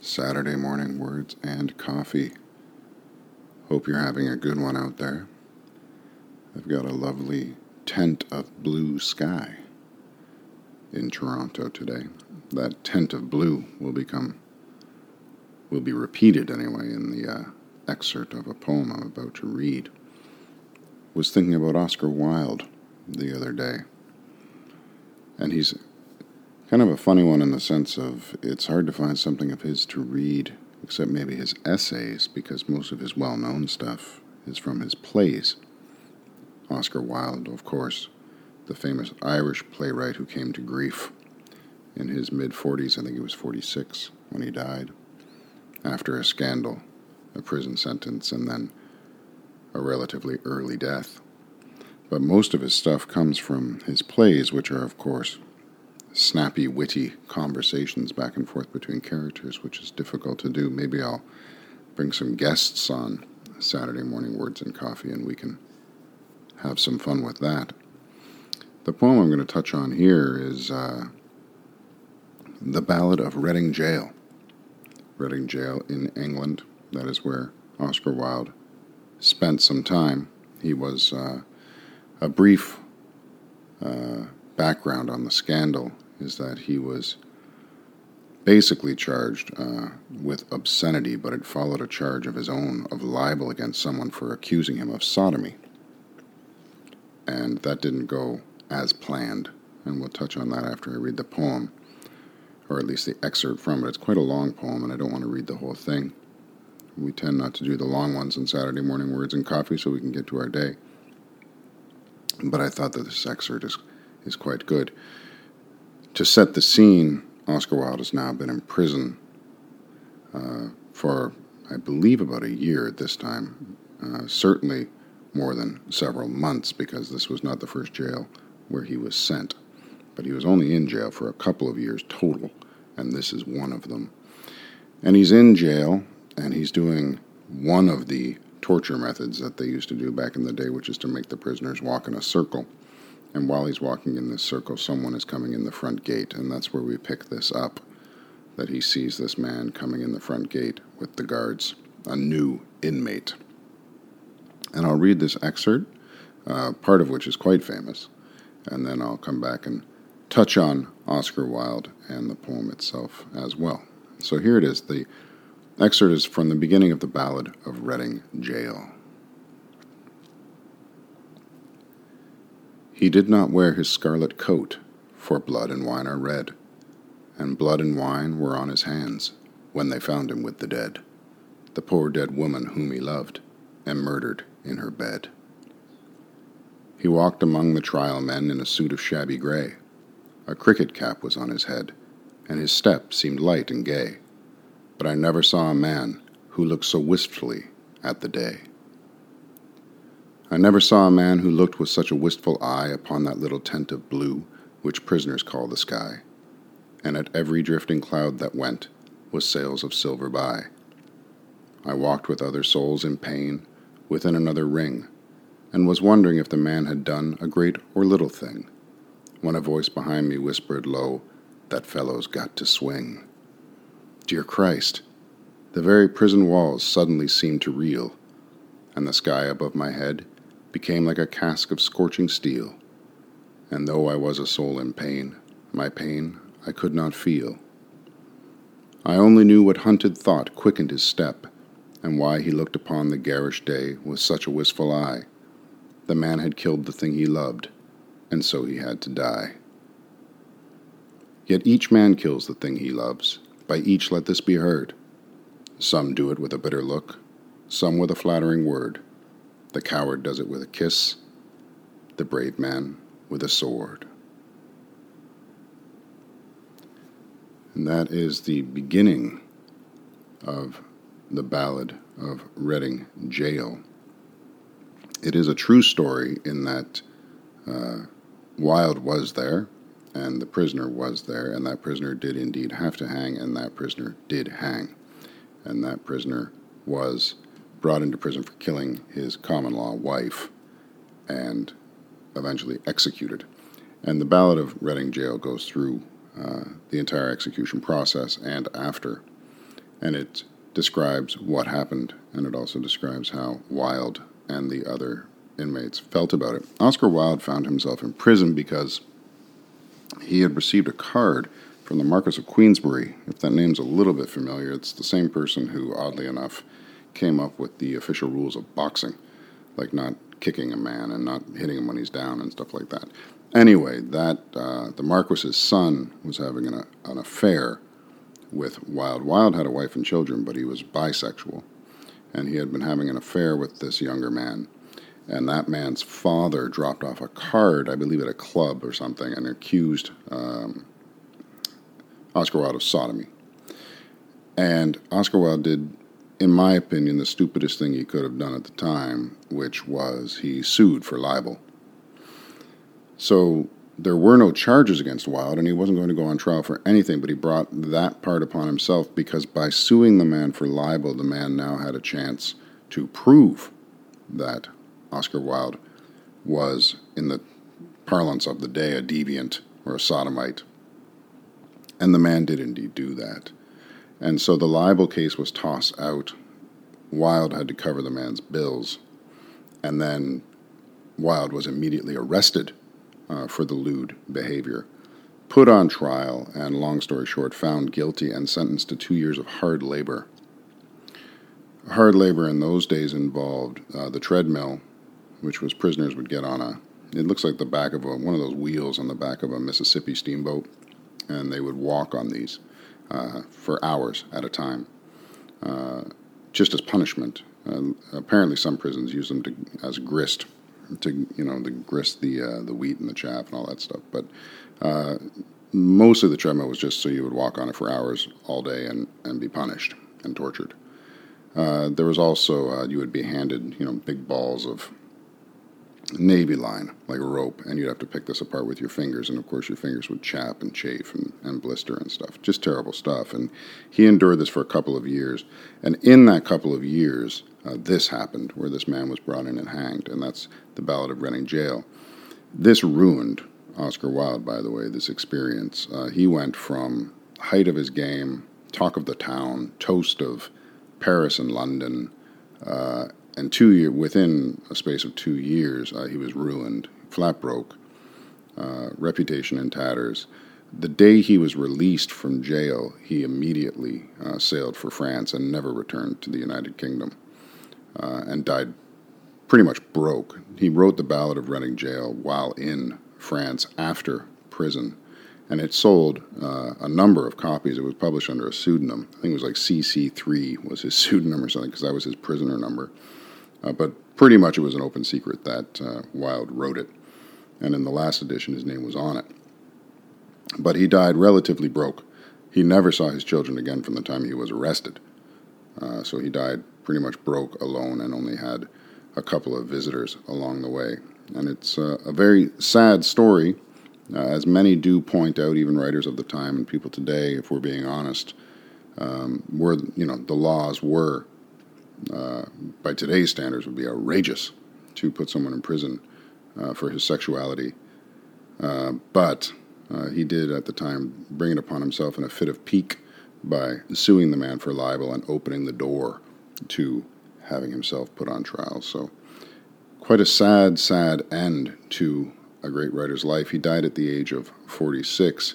Saturday morning words and coffee. Hope you're having a good one out there. I've got a lovely tent of blue sky in Toronto today. That tent of blue will become, will be repeated anyway in the uh, excerpt of a poem I'm about to read. Was thinking about Oscar Wilde the other day, and he's kind of a funny one in the sense of it's hard to find something of his to read, except maybe his essays, because most of his well known stuff is from his plays. Oscar Wilde, of course, the famous Irish playwright who came to grief in his mid 40s, I think he was 46 when he died, after a scandal, a prison sentence, and then a relatively early death. But most of his stuff comes from his plays, which are, of course, snappy, witty conversations back and forth between characters, which is difficult to do. Maybe I'll bring some guests on Saturday morning Words and Coffee and we can have some fun with that. The poem I'm going to touch on here is uh, The Ballad of Reading Gaol. Reading Gaol in England. That is where Oscar Wilde spent some time. He was uh, a brief uh, background on the scandal is that he was basically charged uh, with obscenity, but it followed a charge of his own of libel against someone for accusing him of sodomy. And that didn't go as planned. And we'll touch on that after I read the poem, or at least the excerpt from it. It's quite a long poem, and I don't want to read the whole thing. We tend not to do the long ones on Saturday morning words and coffee so we can get to our day. But I thought that this excerpt is, is quite good. To set the scene, Oscar Wilde has now been in prison uh, for, I believe, about a year at this time. Uh, certainly more than several months, because this was not the first jail where he was sent. But he was only in jail for a couple of years total, and this is one of them. And he's in jail, and he's doing one of the torture methods that they used to do back in the day, which is to make the prisoners walk in a circle and while he's walking in this circle, someone is coming in the front gate, and that's where we pick this up that he sees this man coming in the front gate with the guards, a new inmate. And I'll read this excerpt, uh, part of which is quite famous, and then I'll come back and touch on Oscar Wilde and the poem itself as well. So here it is. The excerpt is from the beginning of the Ballad of Reading Gaol. He did not wear his scarlet coat, for blood and wine are red, and blood and wine were on his hands when they found him with the dead, the poor dead woman whom he loved, and murdered in her bed. He walked among the trial men in a suit of shabby gray. A cricket cap was on his head, and his step seemed light and gay. But I never saw a man who looked so wistfully at the day. I never saw a man who looked with such a wistful eye upon that little tent of blue which prisoners call the sky, and at every drifting cloud that went was sails of silver by. I walked with other souls in pain within another ring, and was wondering if the man had done a great or little thing, when a voice behind me whispered low, That fellow's got to swing. Dear Christ! The very prison walls suddenly seemed to reel, and the sky above my head became like a casque of scorching steel. And though I was a soul in pain, my pain I could not feel. I only knew what hunted thought quickened his step, and why he looked upon the garish day with such a wistful eye. The man had killed the thing he loved, and so he had to die. Yet each man kills the thing he loves, by each let this be heard. Some do it with a bitter look, some with a flattering word. The coward does it with a kiss, the brave man with a sword. And that is the beginning of the ballad of Reading Gaol. It is a true story in that uh, Wilde was there, and the prisoner was there, and that prisoner did indeed have to hang, and that prisoner did hang. And that prisoner was brought into prison for killing his common law wife and eventually executed. And the Ballad of Reading Gaol goes through uh, the entire execution process and after. And it describes what happened, and it also describes how Wilde and the other inmates felt about it. Oscar Wilde found himself in prison because he had received a card from the Marquis of Queensberry. If that name's a little bit familiar, it's the same person who, oddly enough, came up with the official rules of boxing, like not kicking a man and not hitting him when he's down and stuff like that. Anyway, that uh, the Marquis's son was having an, an affair with Wilde. Wilde had a wife and children, but he was bisexual, and he had been having an affair with this younger man. And that man's father dropped off a card, I believe, at a club or something, and accused um, Oscar Wilde of sodomy. And Oscar Wilde did, in my opinion, the stupidest thing he could have done at the time, which was he sued for libel. So there were no charges against Wilde, and he wasn't going to go on trial for anything, but he brought that part upon himself because by suing the man for libel, the man now had a chance to prove that Oscar Wilde was, in the parlance of the day, a deviant or a sodomite. And the man did indeed do that. And so the libel case was tossed out. Wilde had to cover the man's bills. And then Wilde was immediately arrested uh, for the lewd behavior, put on trial, and long story short, found guilty and sentenced to two years of hard labor. Hard labor in those days involved uh, the treadmill, which was prisoners would get on a, it looks like the back of a, one of those wheels on the back of a Mississippi steamboat and they would walk on these uh, for hours at a time, uh, just as punishment. Uh, apparently, some prisons use them to, as grist to you know to grist the uh, the wheat and the chaff and all that stuff. But uh, most of the treadmill was just so you would walk on it for hours all day and, and be punished and tortured. Uh, there was also you would be handed you know big balls of navy line, like a rope, and you'd have to pick this apart with your fingers, and of course your fingers would chap and chafe and, and blister and stuff. Just terrible stuff. And he endured this for a couple of years. And in that couple of years, uh, this happened, where this man was brought in and hanged, and that's the Ballad of Reading Gaol. This ruined Oscar Wilde, by the way, this experience. Uh, he went from height of his game, talk of the town, toast of Paris and London, uh, and two year, within a space of two years, uh, he was ruined, flat broke, uh, reputation in tatters. The day he was released from jail, he immediately uh, sailed for France and never returned to the United Kingdom, uh, and died pretty much broke. He wrote the Ballad of Reading Gaol while in France after prison, and it sold uh, a number of copies. It was published under a pseudonym. I think it was like CC3 was his pseudonym or something because that was his prisoner number. Uh, but pretty much it was an open secret that uh, Wilde wrote it. And in the last edition, his name was on it. But he died relatively broke. He never saw his children again from the time he was arrested. Uh, so he died pretty much broke, alone, and only had a couple of visitors along the way. And it's uh, a very sad story, uh, as many do point out, even writers of the time and people today, if we're being honest, um, were you know the laws were uh, by today's standards, would be outrageous to put someone in prison uh, for his sexuality. Uh, but uh, he did at the time bring it upon himself in a fit of pique by suing the man for libel and opening the door to having himself put on trial. So, quite a sad, sad end to a great writer's life. He died at the age of 46,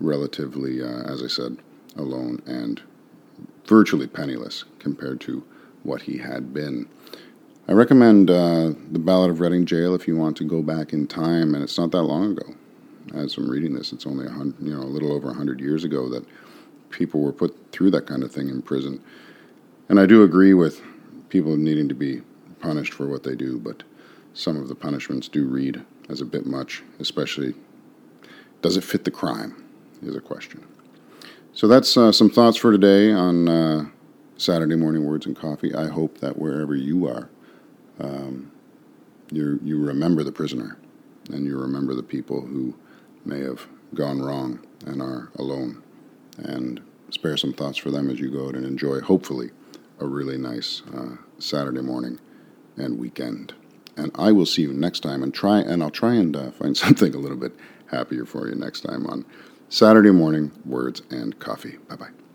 relatively, uh, as I said, alone and virtually penniless compared to what he had been. I recommend uh, The Ballad of Reading Gaol if you want to go back in time, and it's not that long ago. As I'm reading this, it's only a hundred, you know, a little over hundred years ago that people were put through that kind of thing in prison. And I do agree with people needing to be punished for what they do, but some of the punishments do read as a bit much, especially does it fit the crime is a question. So that's uh, some thoughts for today on uh, Saturday morning words and coffee. I hope that wherever you are, um, you you remember the prisoner, and you remember the people who may have gone wrong and are alone, and spare some thoughts for them as you go out and enjoy, hopefully, a really nice uh, Saturday morning and weekend. And I will see you next time, and try and I'll try and uh, find something a little bit happier for you next time on Saturday morning words and coffee. Bye bye.